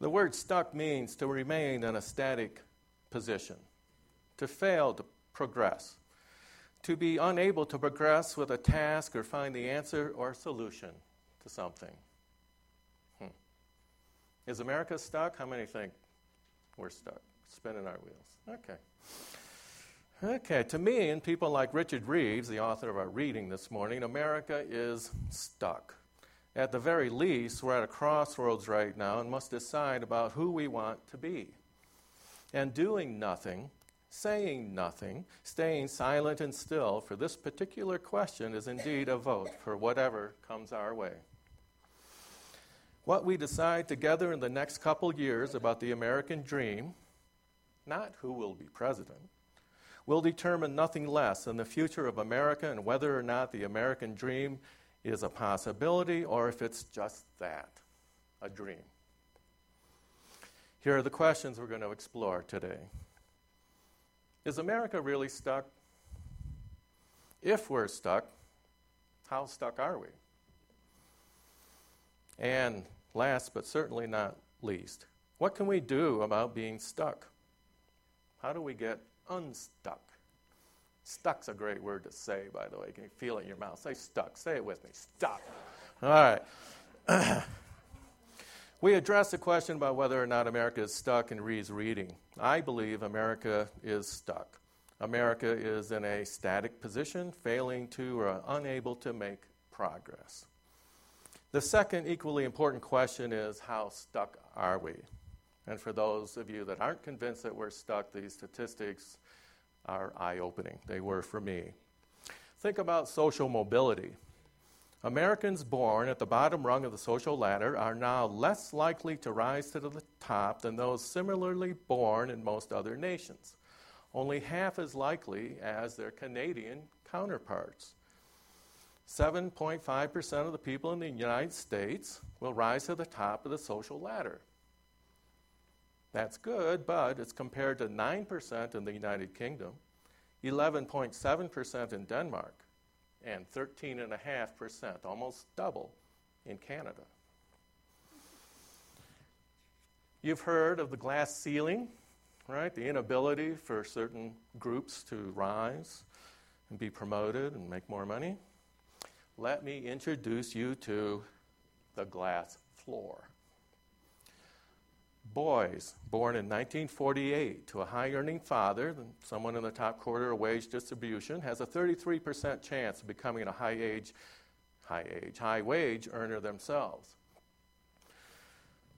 The word stuck means to remain in a static position, to fail to progress, to be unable to progress with a task or find the answer or solution to something. Hmm. Is America stuck? How many think we're stuck, spinning our wheels? Okay. Okay, to me and people like Richard Reeves, the author of our reading this morning, America is stuck. At the very least, we're at a crossroads right now and must decide about who we want to be. And doing nothing, saying nothing, staying silent and still for this particular question is indeed a vote for whatever comes our way. What we decide together in the next couple years about the American dream, not who will be president, will determine nothing less than the future of America and whether or not the American dream is a possibility or if it's just that a dream. Here are the questions we're going to explore today. Is America really stuck? If we're stuck, how stuck are we? And last but certainly not least, what can we do about being stuck? How do we get unstuck? Stuck's a great word to say, by the way. Can you feel it in your mouth? Say stuck. Say it with me. Stuck. All right. we addressed the question about whether or not America is stuck in Reeves' reading. I believe America is stuck. America is in a static position, failing to or unable to make progress. The second equally important question is how stuck are we? And for those of you that aren't convinced that we're stuck, these statistics are eye opening. They were for me. Think about social mobility. Americans born at the bottom rung of the social ladder are now less likely to rise to the top than those similarly born in most other nations. Only half as likely as their Canadian counterparts. 7.5% of the people in the United States will rise to the top of the social ladder. That's good, but it's compared to 9% in the United Kingdom, 11.7% in Denmark, and 13.5%, almost double, in Canada. You've heard of the glass ceiling, right? The inability for certain groups to rise and be promoted and make more money. Let me introduce you to the glass floor boys born in 1948 to a high earning father, someone in the top quarter of wage distribution, has a 33% chance of becoming a high age, high age, high wage earner themselves.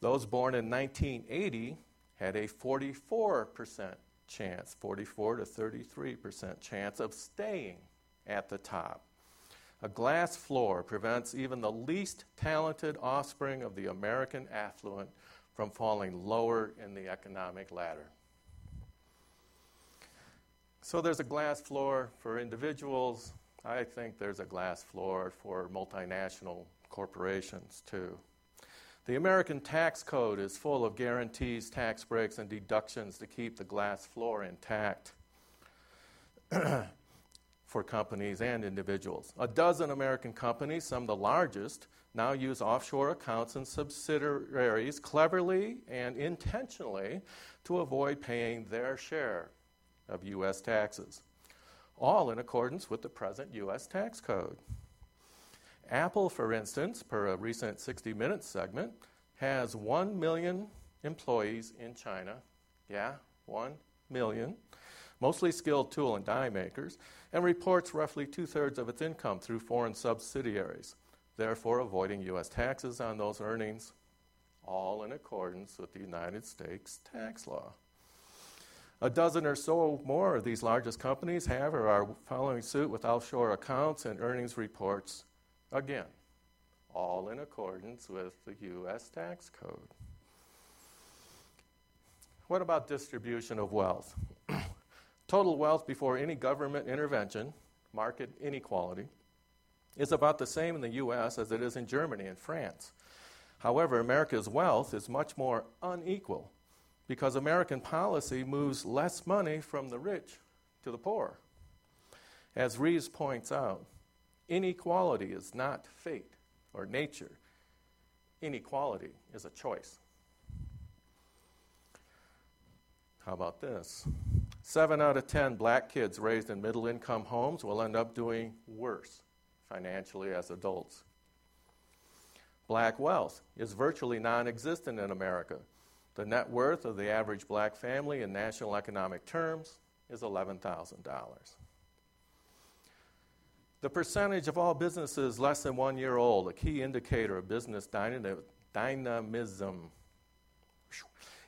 Those born in 1980 had a 44% chance, 44 to 33% chance of staying at the top. A glass floor prevents even the least talented offspring of the American affluent from falling lower in the economic ladder. So there's a glass floor for individuals. I think there's a glass floor for multinational corporations too. The American tax code is full of guarantees, tax breaks, and deductions to keep the glass floor intact for companies and individuals. A dozen American companies, some the largest, now use offshore accounts and subsidiaries cleverly and intentionally to avoid paying their share of U.S. taxes, all in accordance with the present U.S. tax code. Apple, for instance, per a recent 60 Minutes segment, has 1 million employees in China. Yeah, 1 million. Mostly skilled tool and die makers, and reports roughly two thirds of its income through foreign subsidiaries therefore avoiding U.S. taxes on those earnings, all in accordance with the United States tax law. A dozen or so more of these largest companies have or are following suit with offshore accounts and earnings reports, again, all in accordance with the U.S. tax code. What about distribution of wealth? Total wealth before any government intervention, market inequality, is about the same in the US as it is in Germany and France. However, America's wealth is much more unequal because American policy moves less money from the rich to the poor. As Reeves points out, inequality is not fate or nature, inequality is a choice. How about this? Seven out of ten black kids raised in middle income homes will end up doing worse financially as adults. Black wealth is virtually non existent in America. The net worth of the average black family in national economic terms is $11,000. The percentage of all businesses less than one year old, a key indicator of business dynamism,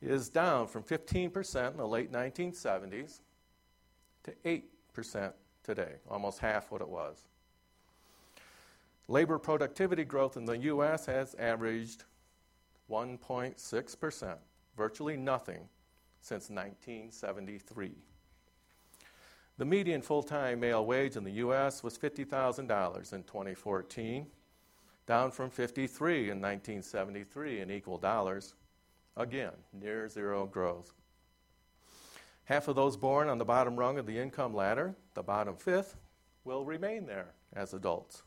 is down from 15% in the late 1970s to 8% today, almost half what it was. Labor productivity growth in the U.S. has averaged 1.6%, virtually nothing since 1973. The median full time male wage in the U.S. was $50,000 in 2014, down from 53 in 1973 in equal dollars. Again, near zero growth. Half of those born on the bottom rung of the income ladder, the bottom fifth, will remain there as adults.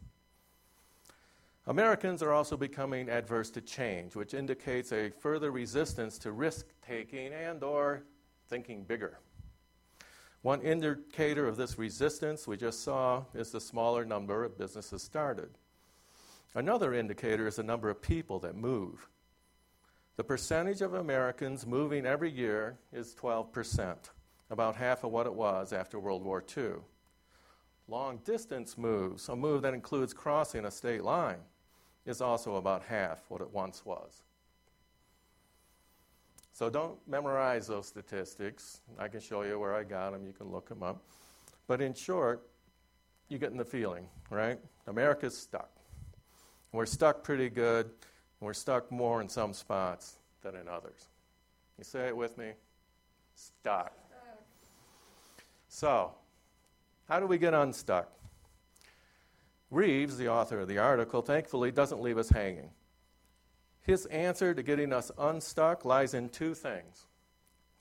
Americans are also becoming adverse to change, which indicates a further resistance to risk taking and or thinking bigger. One indicator of this resistance we just saw is the smaller number of businesses started. Another indicator is the number of people that move. The percentage of Americans moving every year is 12%, about half of what it was after World War II. Long distance moves, a move that includes crossing a state line, is also about half what it once was. So don't memorize those statistics. I can show you where I got them, you can look them up. But in short, you're getting the feeling, right? America's stuck. We're stuck pretty good, and we're stuck more in some spots than in others. You say it with me? Stuck. So, how do we get unstuck? Reeves, the author of the article, thankfully doesn't leave us hanging. His answer to getting us unstuck lies in two things.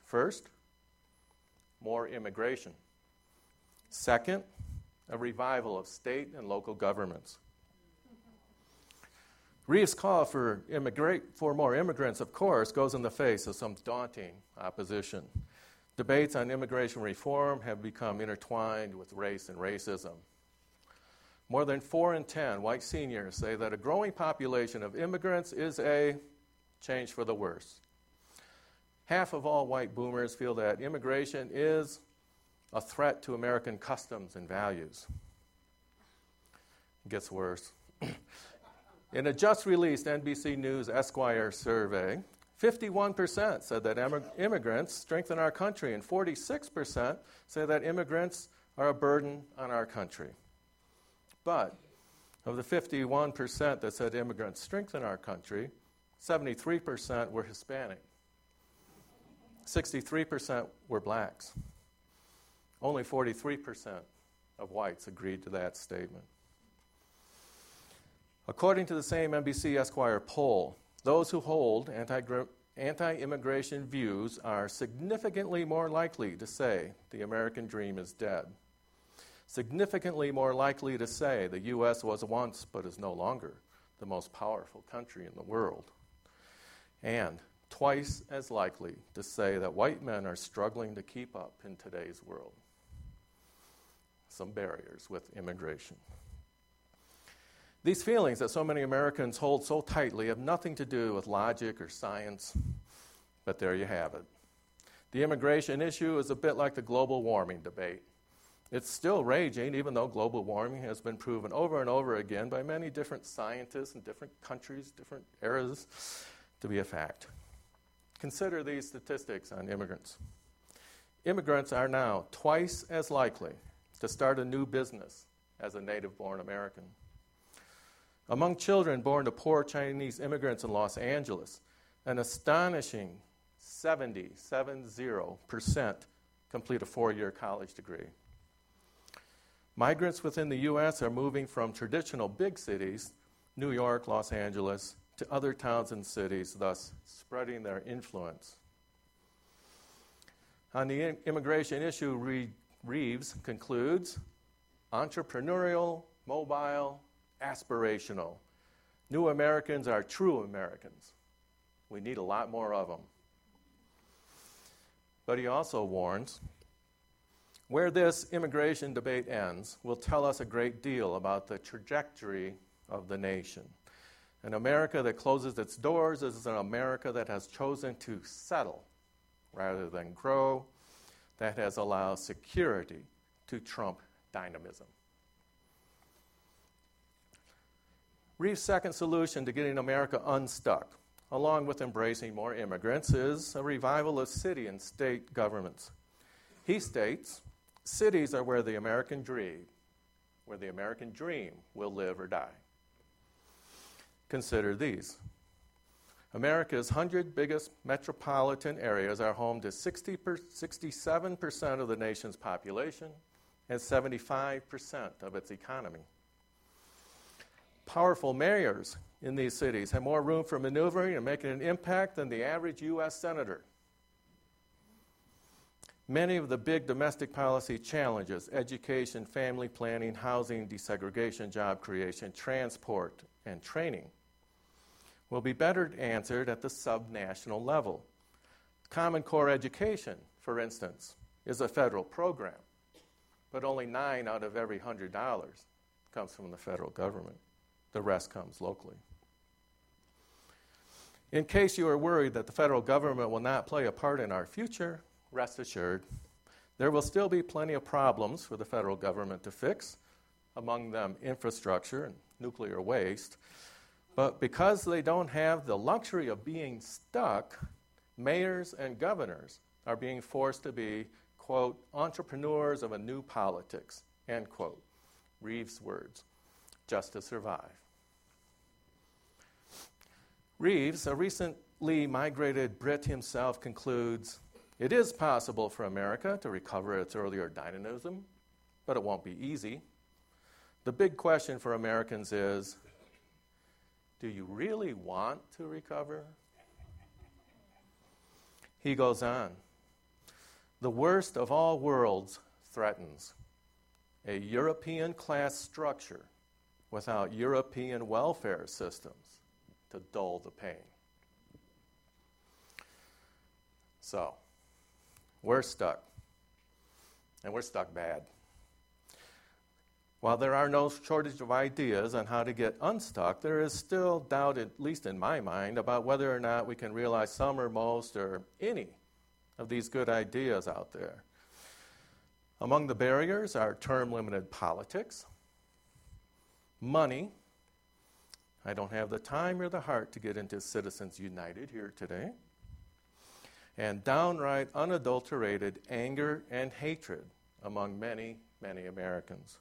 First, more immigration. Second, a revival of state and local governments. Reeves' call for, immigrate, for more immigrants, of course, goes in the face of some daunting opposition. Debates on immigration reform have become intertwined with race and racism. More than 4 in 10 white seniors say that a growing population of immigrants is a change for the worse. Half of all white boomers feel that immigration is a threat to American customs and values. It gets worse. In a just released NBC News Esquire survey, 51% said that immigrants strengthen our country, and 46% say that immigrants are a burden on our country. But of the 51% that said immigrants strengthen our country, 73% were Hispanic. 63% were blacks. Only 43% of whites agreed to that statement. According to the same NBC Esquire poll, those who hold anti immigration views are significantly more likely to say the American dream is dead significantly more likely to say the U.S. was once but is no longer the most powerful country in the world, and twice as likely to say that white men are struggling to keep up in today's world. Some barriers with immigration. These feelings that so many Americans hold so tightly have nothing to do with logic or science, but there you have it. The immigration issue is a bit like the global warming debate. It's still raging, even though global warming has been proven over and over again by many different scientists in different countries, different eras, to be a fact. Consider these statistics on immigrants. Immigrants are now twice as likely to start a new business as a native born American. Among children born to poor Chinese immigrants in Los Angeles, an astonishing 70, 70% complete a four year college degree. Migrants within the U.S. are moving from traditional big cities, New York, Los Angeles, to other towns and cities, thus spreading their influence. On the immigration issue, Reeves concludes entrepreneurial, mobile, aspirational. New Americans are true Americans. We need a lot more of them. But he also warns where this immigration debate ends will tell us a great deal about the trajectory of the nation. An America that closes its doors is an America that has chosen to settle rather than grow, that has allowed security to trump dynamism. Reeves' second solution to getting America unstuck, along with embracing more immigrants, is a revival of city and state governments. He states cities are where the American dream, where the American dream will live or die. Consider these. America's 100 biggest metropolitan areas are home to 60 per, 67% of the nation's population and 75% of its economy. Powerful mayors in these cities have more room for maneuvering and making an impact than the average U.S. senator. Many of the big domestic policy challenges education, family planning, housing, desegregation, job creation, transport, and training will be better answered at the subnational level. Common Core education, for instance, is a federal program, but only nine out of every hundred dollars comes from the federal government. The rest comes locally. In case you are worried that the federal government will not play a part in our future, rest assured, there will still be plenty of problems for the federal government to fix, among them infrastructure and nuclear waste, but because they don't have the luxury of being stuck, mayors and governors are being forced to be, quote, entrepreneurs of a new politics, end quote. Reeves' words, just to survive. Reeves, a recently migrated Brit himself, concludes it is possible for America to recover its earlier dynamism, but it won't be easy. The big question for Americans is do you really want to recover? He goes on. The worst of all worlds threatens a European class structure without European welfare systems to dull the pain. So, we're stuck. And we're stuck bad. While there are no shortage of ideas on how to get unstuck, there is still doubt, at least in my mind, about whether or not we can realize some or most or any of these good ideas out there. Among the barriers are term limited politics, money. I don't have the time or the heart to get into Citizens United here today. And downright unadulterated anger and hatred among many, many Americans.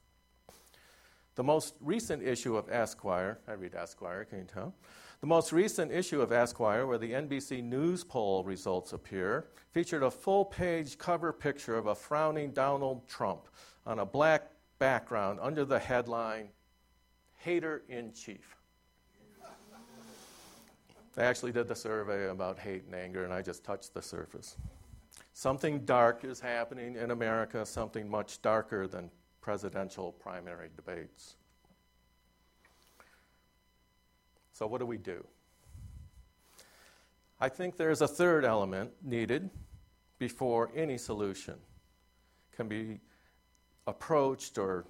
The most recent issue of Esquire, I read Esquire, can you tell? The most recent issue of Esquire, where the NBC News poll results appear, featured a full page cover picture of a frowning Donald Trump on a black background under the headline, Hater in Chief. They actually did the survey about hate and anger, and I just touched the surface. Something dark is happening in America, something much darker than presidential primary debates. So, what do we do? I think there's a third element needed before any solution can be approached or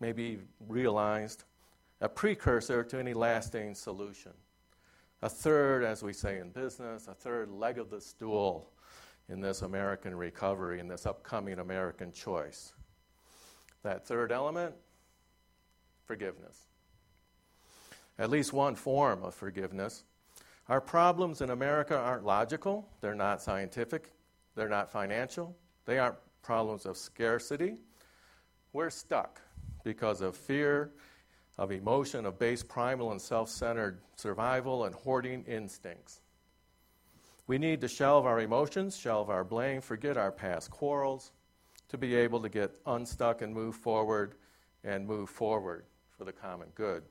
maybe realized, a precursor to any lasting solution. A third, as we say in business, a third leg of the stool in this American recovery, in this upcoming American choice. That third element forgiveness. At least one form of forgiveness. Our problems in America aren't logical, they're not scientific, they're not financial, they aren't problems of scarcity. We're stuck because of fear, of emotion, of base primal and self centered survival and hoarding instincts. We need to shelve our emotions, shelve our blame, forget our past quarrels, to be able to get unstuck and move forward and move forward for the common good.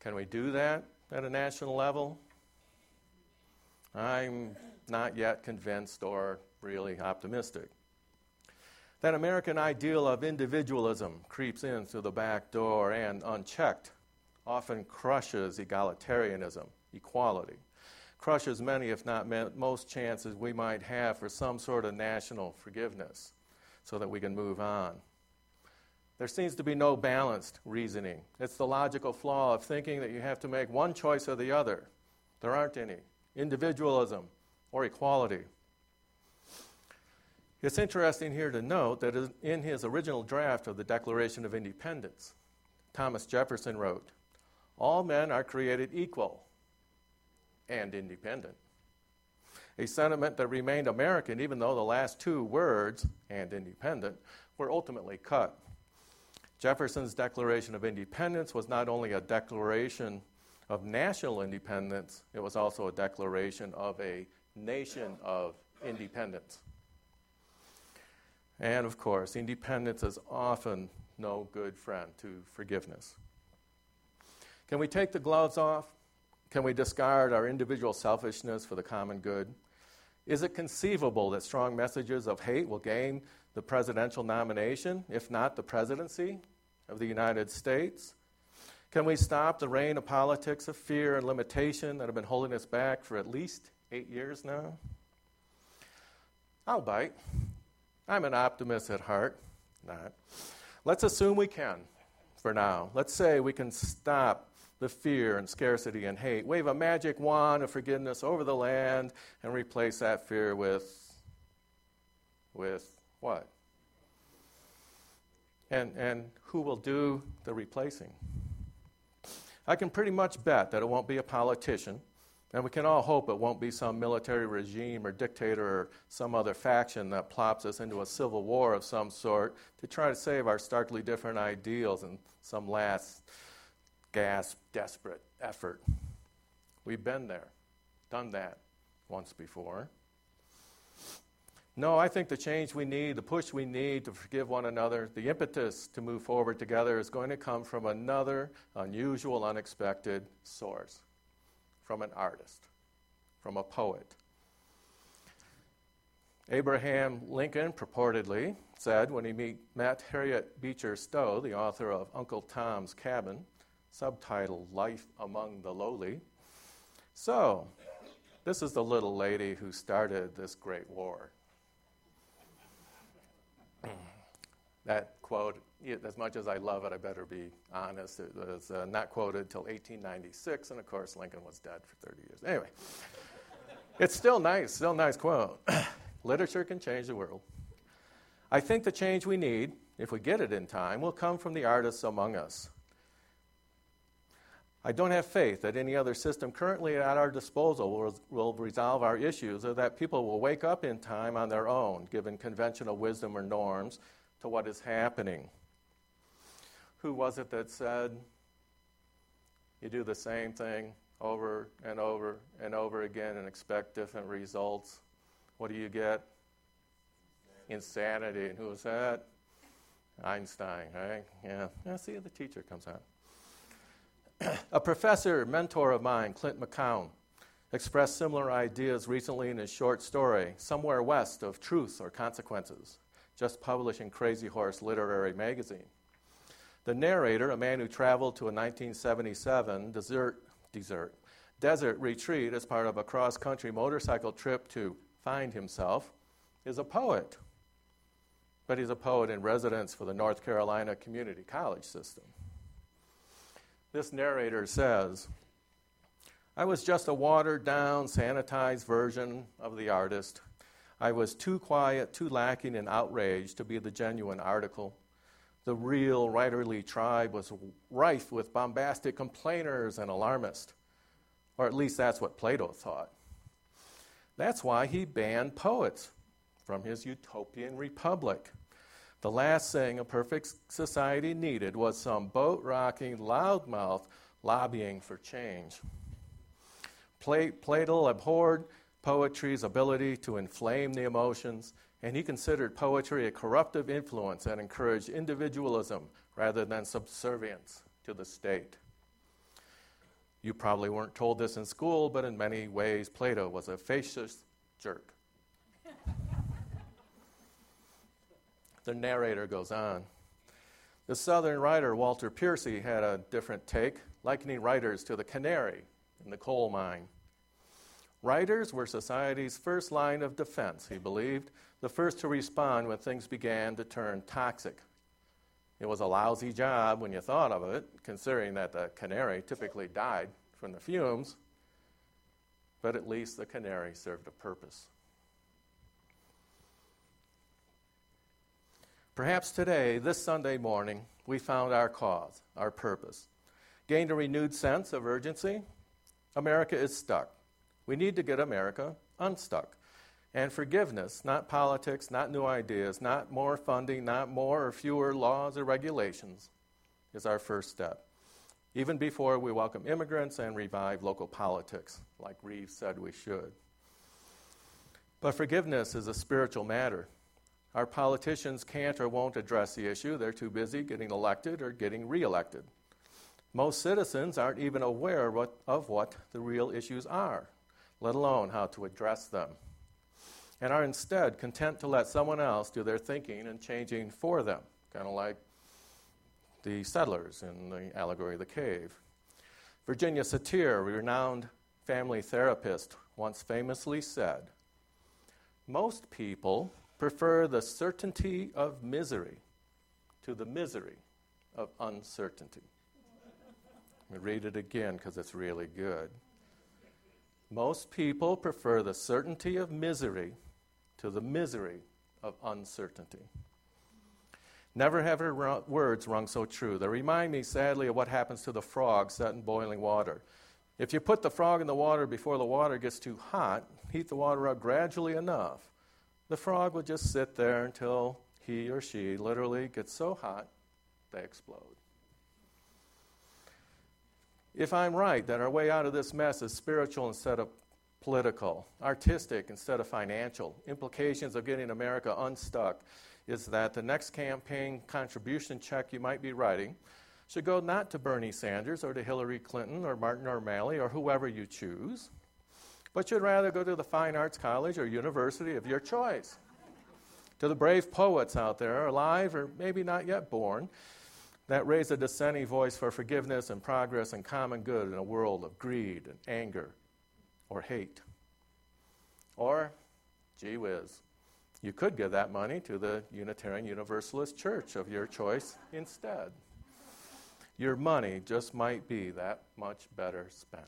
Can we do that at a national level? I'm not yet convinced or really optimistic. That American ideal of individualism creeps in through the back door and, unchecked, often crushes egalitarianism, equality, crushes many, if not most, chances we might have for some sort of national forgiveness so that we can move on. There seems to be no balanced reasoning. It's the logical flaw of thinking that you have to make one choice or the other. There aren't any. Individualism or equality. It's interesting here to note that in his original draft of the Declaration of Independence, Thomas Jefferson wrote, All men are created equal and independent. A sentiment that remained American even though the last two words, and independent, were ultimately cut. Jefferson's Declaration of Independence was not only a declaration of national independence, it was also a declaration of a nation of independence. And of course, independence is often no good friend to forgiveness. Can we take the gloves off? Can we discard our individual selfishness for the common good? Is it conceivable that strong messages of hate will gain the presidential nomination, if not the presidency of the United States? Can we stop the reign of politics of fear and limitation that have been holding us back for at least eight years now? I'll bite. I'm an optimist at heart. Not. Let's assume we can for now. Let's say we can stop the fear and scarcity and hate. Wave a magic wand of forgiveness over the land and replace that fear with with what? And and who will do the replacing? I can pretty much bet that it won't be a politician and we can all hope it won't be some military regime or dictator or some other faction that plops us into a civil war of some sort to try to save our starkly different ideals in some last gasp, desperate effort. We've been there, done that once before. No, I think the change we need, the push we need to forgive one another, the impetus to move forward together is going to come from another unusual, unexpected source from an artist, from a poet. Abraham Lincoln purportedly said when he meet, met Harriet Beecher Stowe, the author of Uncle Tom's Cabin, subtitled Life Among the Lowly. So, this is the little lady who started this great war. that quote as much as I love it, I better be honest. It was uh, not quoted until 1896, and of course, Lincoln was dead for 30 years. Anyway, it's still nice, still nice quote. Literature can change the world. I think the change we need, if we get it in time, will come from the artists among us. I don't have faith that any other system currently at our disposal will, will, resolve our issues or that people will wake up in time on their own, given conventional wisdom or norms, to what is happening who was it that said, you do the same thing over and over and over again and expect different results? What do you get? Insanity. And who was that? Einstein, right? Yeah. Yeah, see, the teacher comes out. A professor, mentor of mine, Clint McCown, expressed similar ideas recently in his short story, Somewhere West of Truth or Consequences, just published in Crazyhorse Literary Magazine. The narrator, a man who traveled to a 1977 desert, desert, desert retreat as part of a cross country motorcycle trip to find himself, is a poet. But he's a poet in residence for the North Carolina Community College system. This narrator says, I was just a watered down, sanitized version of the artist. I was too quiet, too lacking in outrage to be the genuine article the real writerly tribe was rife with bombastic complainers and alarmists. Or at least that's what Plato thought. That's why he banned poets from his utopian republic. The last thing a perfect society needed was some boat rocking loudmouth lobbying for change. Plato abhorred poetry's ability to inflame the emotions and he considered poetry a corruptive influence that encouraged individualism rather than subservience to the state. You probably weren't told this in school, but in many ways, Plato was a fascist jerk. the narrator goes on. The Southern writer Walker Percy had a different take, likening writers to the canary in the coal mine. Writers were society's first line of defense, he believed, the first to respond when things began to turn toxic. It was a lousy job when you thought of it, considering that the canary typically died from the fumes, but at least the canary served a purpose. Perhaps today, this Sunday morning, we found our cause, our purpose, gained a renewed sense of urgency. America is stuck. We need to get America unstuck. And forgiveness, not politics, not new ideas, not more funding, not more or fewer laws or regulations, is our first step. Even before we welcome immigrants and revive local politics, like Reeves said we should. But forgiveness is a spiritual matter. Our politicians can't or won't address the issue. They're too busy getting elected or getting reelected. Most citizens aren't even aware what, of what the real issues are, let alone how to address them, and are instead content to let someone else do their thinking and changing for them, kind of like the settlers in the allegory of the cave. Virginia Satir, renowned family therapist, once famously said, Most people prefer the certainty of misery to the misery of uncertainty. Let me read it again because it's really good. Most people prefer the certainty of misery to the misery of uncertainty. Never have her words rung so true. They remind me, sadly, of what happens to the frog set in boiling water. If you put the frog in the water before the water gets too hot, heat the water up gradually enough, the frog would just sit there until he or she literally gets so hot they explode. If I'm right that our way out of this mess is spiritual instead of political, artistic instead of financial, implications of getting America unstuck is that the next campaign contribution check you might be writing should go not to Bernie Sanders or to Hillary Clinton or Martin O'Malley or whoever you choose but you'd rather go to the fine arts college or university of your choice. to the brave poets out there, alive or maybe not yet born, that raise a dissenting voice for forgiveness and progress and common good in a world of greed and anger or hate. Or, gee whiz, you could give that money to the Unitarian Universalist Church of your choice instead. Your money just might be that much better spent.